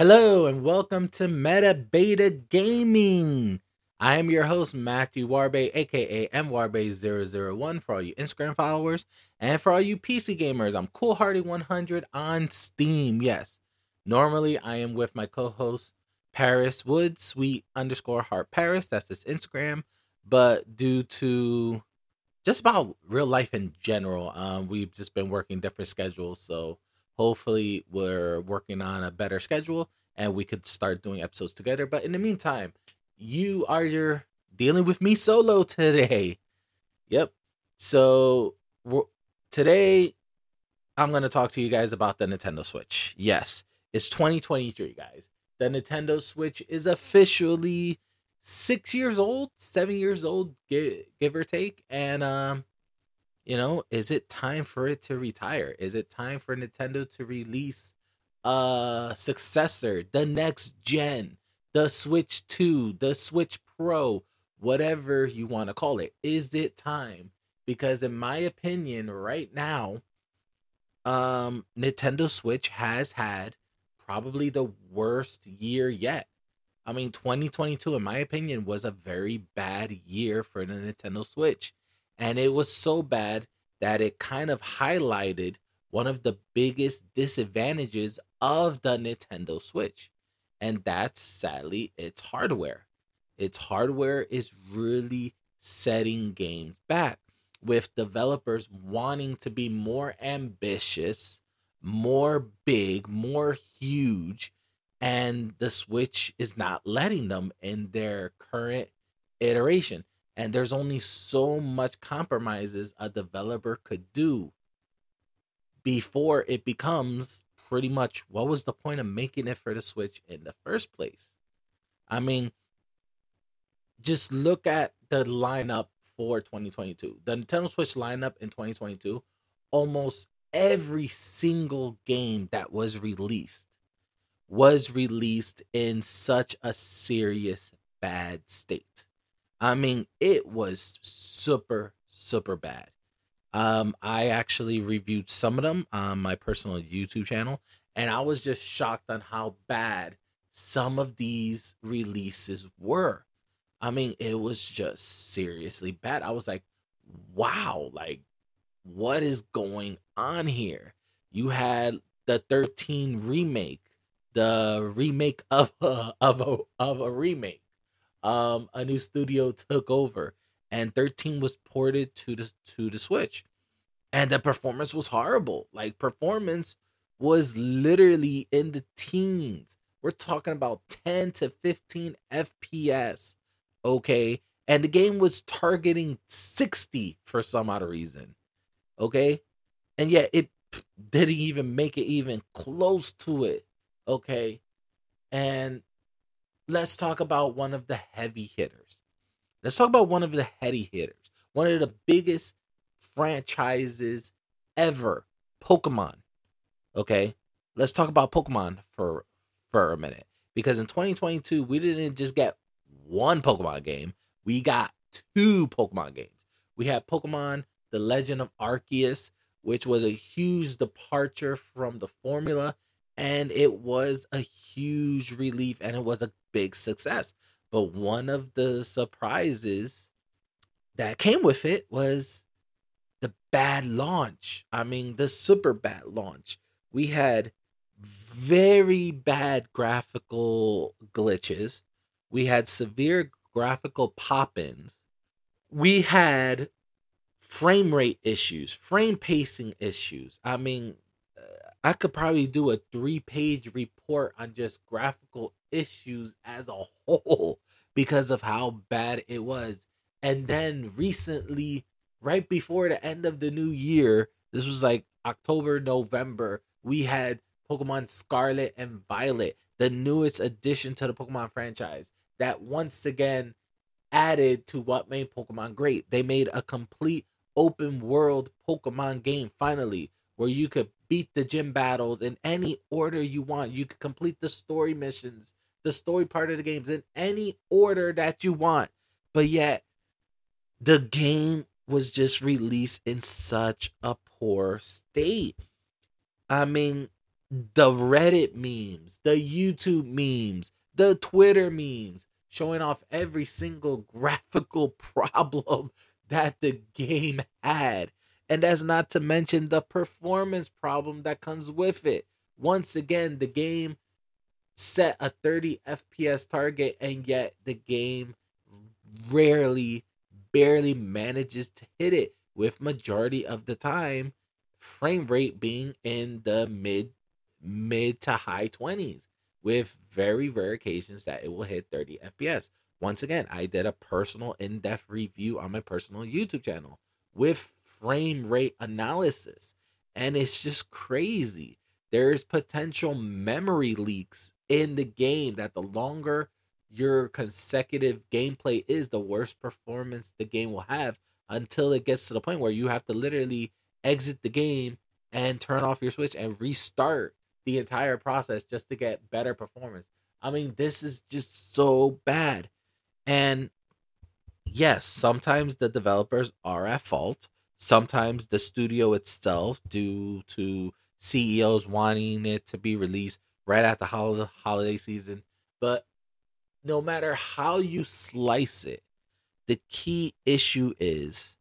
Hello and welcome to Meta Beta Gaming. I am your host, Matthew Warbe, aka MWarbe001 for all you Instagram followers. And for all you PC gamers, I'm Cool Hardy 100 on Steam. Yes, normally I am with my co host, Paris Wood, sweet underscore heart Paris. That's his Instagram. But due to just about real life in general, um, we've just been working different schedules. So hopefully we're working on a better schedule and we could start doing episodes together. But in the meantime, you are your dealing with me solo today. Yep. So today I'm going to talk to you guys about the Nintendo Switch. Yes, it's 2023, guys. The Nintendo Switch is officially six years old, seven years old, give, give or take. And um, you know, is it time for it to retire? Is it time for Nintendo to release a successor, the next gen, the Switch 2, the Switch Pro, whatever you want to call it? Is it time? Because in my opinion, right now, um, Nintendo Switch has had probably the worst year yet. I mean, 2022, in my opinion, was a very bad year for the Nintendo Switch. And it was so bad that it kind of highlighted one of the biggest disadvantages of the Nintendo Switch. And that's sadly its hardware. Its hardware is really setting games back with developers wanting to be more ambitious, more big, more huge, and the Switch is not letting them in their current iteration and there's only so much compromises a developer could do before it becomes pretty much what was the point of making it for the Switch in the first place? I mean, just look at the lineup for 2022. The Nintendo Switch lineup in 2022, almost every single game that was released was released in such a serious bad state. I mean, it was super, super bad. Um, I actually reviewed some of them on my personal YouTube channel, and I was just shocked on how bad some of these releases were. I mean, it was just seriously bad. I was like, wow, like, what is going on here? You had the 13 remake, the remake of a, of a, of a remake um, a new studio took over, and 13 was ported to the to the Switch, and the performance was horrible. Like performance was literally in the teens. We're talking about 10 to 15 FPS. Okay. And the game was targeting 60 for some odd reason. Okay. And yet it didn't even make it even close to it. Okay. And let's talk about one of the heavy hitters. Let's talk about one of the heavy hitters. One of the biggest franchises ever, Pokemon. Okay? Let's talk about Pokemon for for a minute because in 2022 we didn't just get one Pokemon game, we got two Pokemon games. We had Pokemon The Legend of Arceus, which was a huge departure from the formula and it was a huge relief and it was a big success. But one of the surprises that came with it was the bad launch. I mean, the super bad launch. We had very bad graphical glitches. We had severe graphical pop ins. We had frame rate issues, frame pacing issues. I mean, I could probably do a three page report on just graphical issues as a whole because of how bad it was. And then recently, right before the end of the new year, this was like October, November, we had Pokemon Scarlet and Violet, the newest addition to the Pokemon franchise, that once again added to what made Pokemon great. They made a complete open world Pokemon game finally where you could beat the gym battles in any order you want. You could complete the story missions, the story part of the games in any order that you want. But yet, the game was just released in such a poor state. I mean, the Reddit memes, the YouTube memes, the Twitter memes, showing off every single graphical problem that the game had. And that's not to mention the performance problem that comes with it. Once again, the game set a 30 FPS target, and yet the game rarely, barely manages to hit it, with majority of the time frame rate being in the mid mid to high 20s with very rare occasions that it will hit 30 fps once again i did a personal in-depth review on my personal youtube channel with frame rate analysis and it's just crazy there's potential memory leaks in the game that the longer your consecutive gameplay is the worse performance the game will have until it gets to the point where you have to literally exit the game and turn off your switch and restart the entire process just to get better performance. I mean, this is just so bad. And yes, sometimes the developers are at fault. Sometimes the studio itself, due to CEOs wanting it to be released right at the holiday season. But no matter how you slice it, the key issue is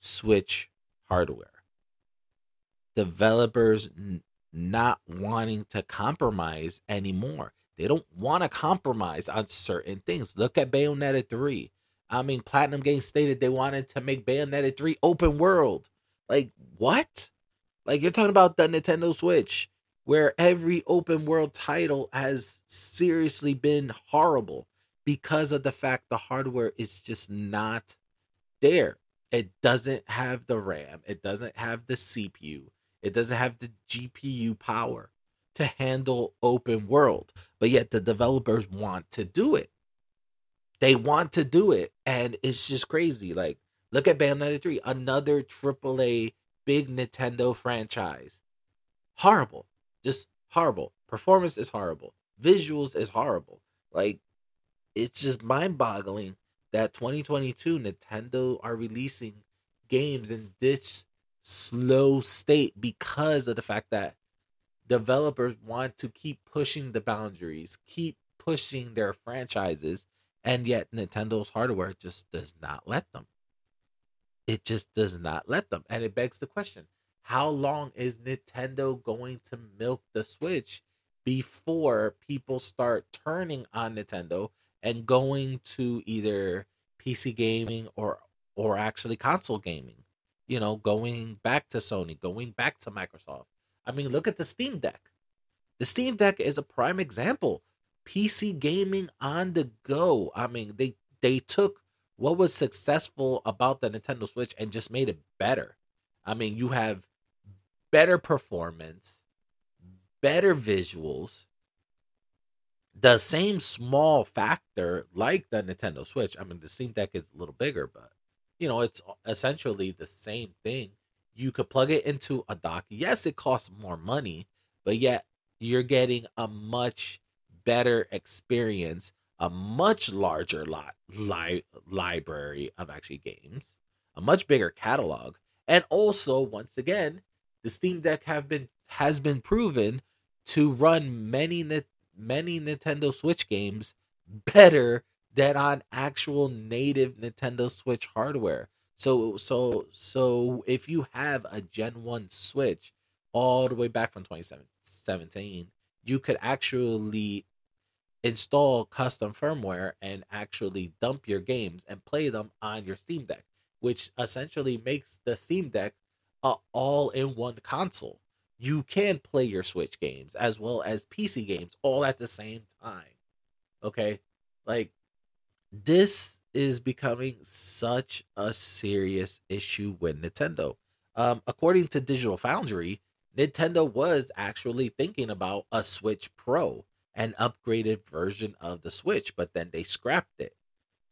Switch hardware developers n- not wanting to compromise anymore. They don't want to compromise on certain things. Look at Bayonetta 3. I mean, Platinum Games stated they wanted to make Bayonetta 3 open world. Like, what? Like, you're talking about the Nintendo Switch, where every open world title has seriously been horrible because of the fact the hardware is just not there. It doesn't have the RAM, it doesn't have the CPU, it doesn't have the GPU power to handle open world, but yet the developers want to do it. They want to do it, and it's just crazy. Like, look at Bayonetta 3, another AAA big Nintendo franchise. Horrible. Just horrible. Performance is horrible. Visuals is horrible. Like, it's just mind boggling that 2022 Nintendo are releasing games in this slow state because of the fact that developers want to keep pushing the boundaries, keep pushing their franchises, and yet Nintendo's hardware just does not let them. It just does not let them. And it begs the question how long is Nintendo going to milk the Switch before people start turning on Nintendo and going to either PC gaming or or actually console gaming? you know, going back to Sony, going back to Microsoft. I mean, look at the Steam Deck. The Steam Deck is a prime example. PC gaming on the go. I mean, they they took what was successful about the Nintendo Switch and just made it better. I mean, you have better performance, better visuals, the same small factor like the Nintendo Switch. I mean, the Steam Deck is a little bigger, but you know, it's essentially the same thing. You could plug it into a dock. Yes, it costs more money, but yet you're getting a much better experience, a much larger lot li- library of actually games, a much bigger catalog, and also once again, the Steam Deck have been has been proven to run many many Nintendo Switch games better than on actual native Nintendo Switch hardware. So so so if you have a Gen 1 Switch all the way back from 2017, you could actually install custom firmware and actually dump your games and play them on your Steam Deck, which essentially makes the Steam Deck a all-in-one console. You can play your Switch games as well as PC games all at the same time. Okay? Like this is becoming such a serious issue with Nintendo. Um, according to Digital Foundry, Nintendo was actually thinking about a Switch Pro, an upgraded version of the Switch, but then they scrapped it.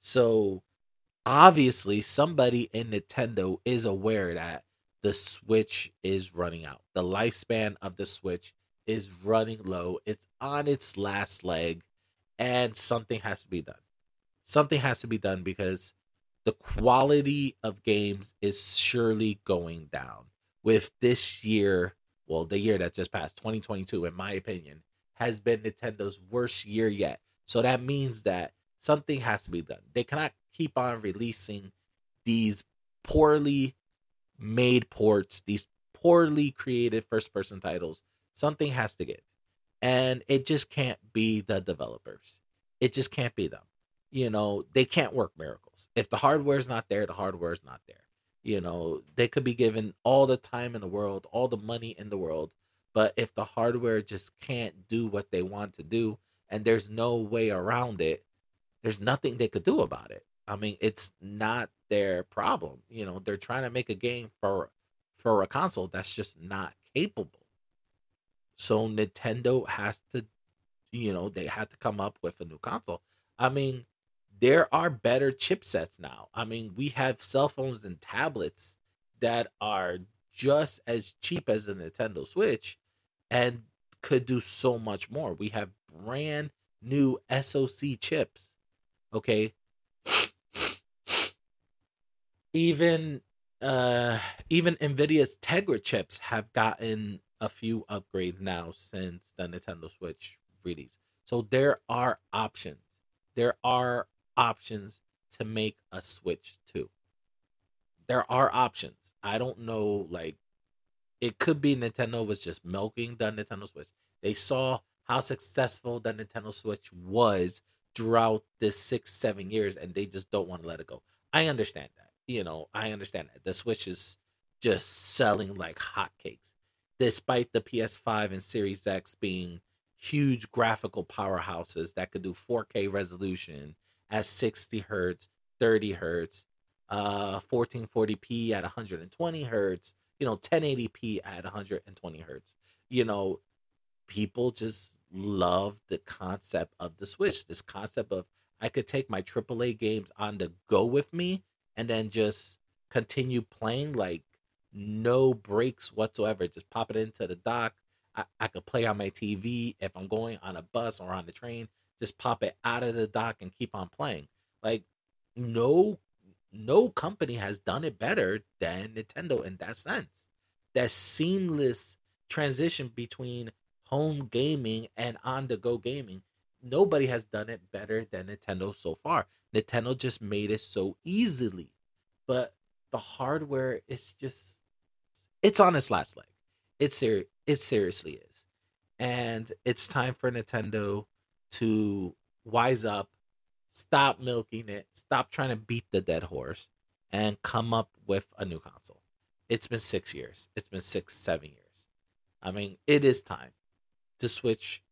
So obviously, somebody in Nintendo is aware that the Switch is running out. The lifespan of the Switch is running low, it's on its last leg, and something has to be done something has to be done because the quality of games is surely going down with this year well, the year that just passed, 2022, in my opinion, has been Nintendo's worst year yet. So that means that something has to be done. They cannot keep on releasing these poorly made ports, these poorly created first person titles. Something has to give. And it just can't be the developers. It just can't be them. You know, they can't work miracles. If the hardware is not there, the hardware is not there. You know, they could be given all the time in the world, all the money in the world, but if the hardware just can't do what they want to do and there's no way around it, there's nothing they could do about it. I mean, it's not their problem. You know, they're trying to make a game for for a console that's just not capable. So Nintendo has to, you know, they had to come up with a new console. I mean, there are better chipsets now. I mean, we have cell phones and tablets that are just as cheap as the Nintendo Switch and could do so much more. We have brand new SoC chips. Okay. Even uh even Nvidia's Tegra chips have gotten a few upgrades now since the Nintendo Switch release. So there are options. There are options to make a Switch 2. There are options. I don't know, like, it could be Nintendo was just milking the Nintendo Switch. They saw how successful the Nintendo Switch was throughout this six, seven years, and they just don't want to let it go. I understand that. You know, I understand that. The Switch is just selling like hotcakes, despite the PS5 and Series X being huge graphical powerhouses that could do 4K resolution at 60 hertz, 30 hertz, uh, 1440p at 120 hertz, you know, 1080p at 120 hertz. You know, people just love the concept of the Switch. This concept of I could take my AAA games on the go with me and then just continue playing like no breaks whatsoever. Just pop it into the dock. I, I could play on my TV if I'm going on a bus or on the train just pop it out of the dock and keep on playing. Like no no company has done it better than Nintendo in that sense. That seamless transition between home gaming and on the go gaming. Nobody has done it better than Nintendo so far. Nintendo just made it so easily. But the hardware is just it's on its last leg. It's ser- it seriously is. And it's time for Nintendo to wise up, stop milking it, stop trying to beat the dead horse, and come up with a new console. It's been six years. It's been six, seven years. I mean, it is time. The Switch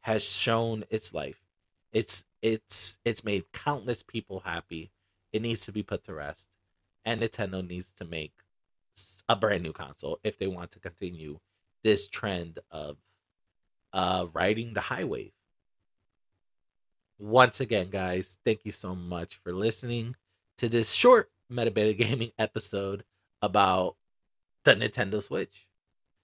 has shown its life. It's it's it's made countless people happy. It needs to be put to rest, and Nintendo needs to make a brand new console if they want to continue this trend of uh riding the high wave once again, guys, thank you so much for listening to this short Metabeta Gaming episode about the Nintendo Switch.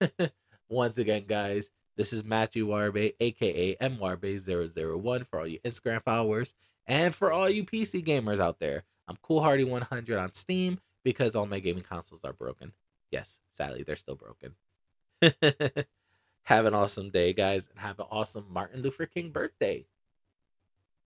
Once again, guys, this is Matthew Warbe, aka MWarbe001 for all you Instagram followers and for all you PC gamers out there. I'm Cool Hardy 100 on Steam because all my gaming consoles are broken. Yes, sadly, they're still broken. have an awesome day, guys, and have an awesome Martin Luther King birthday.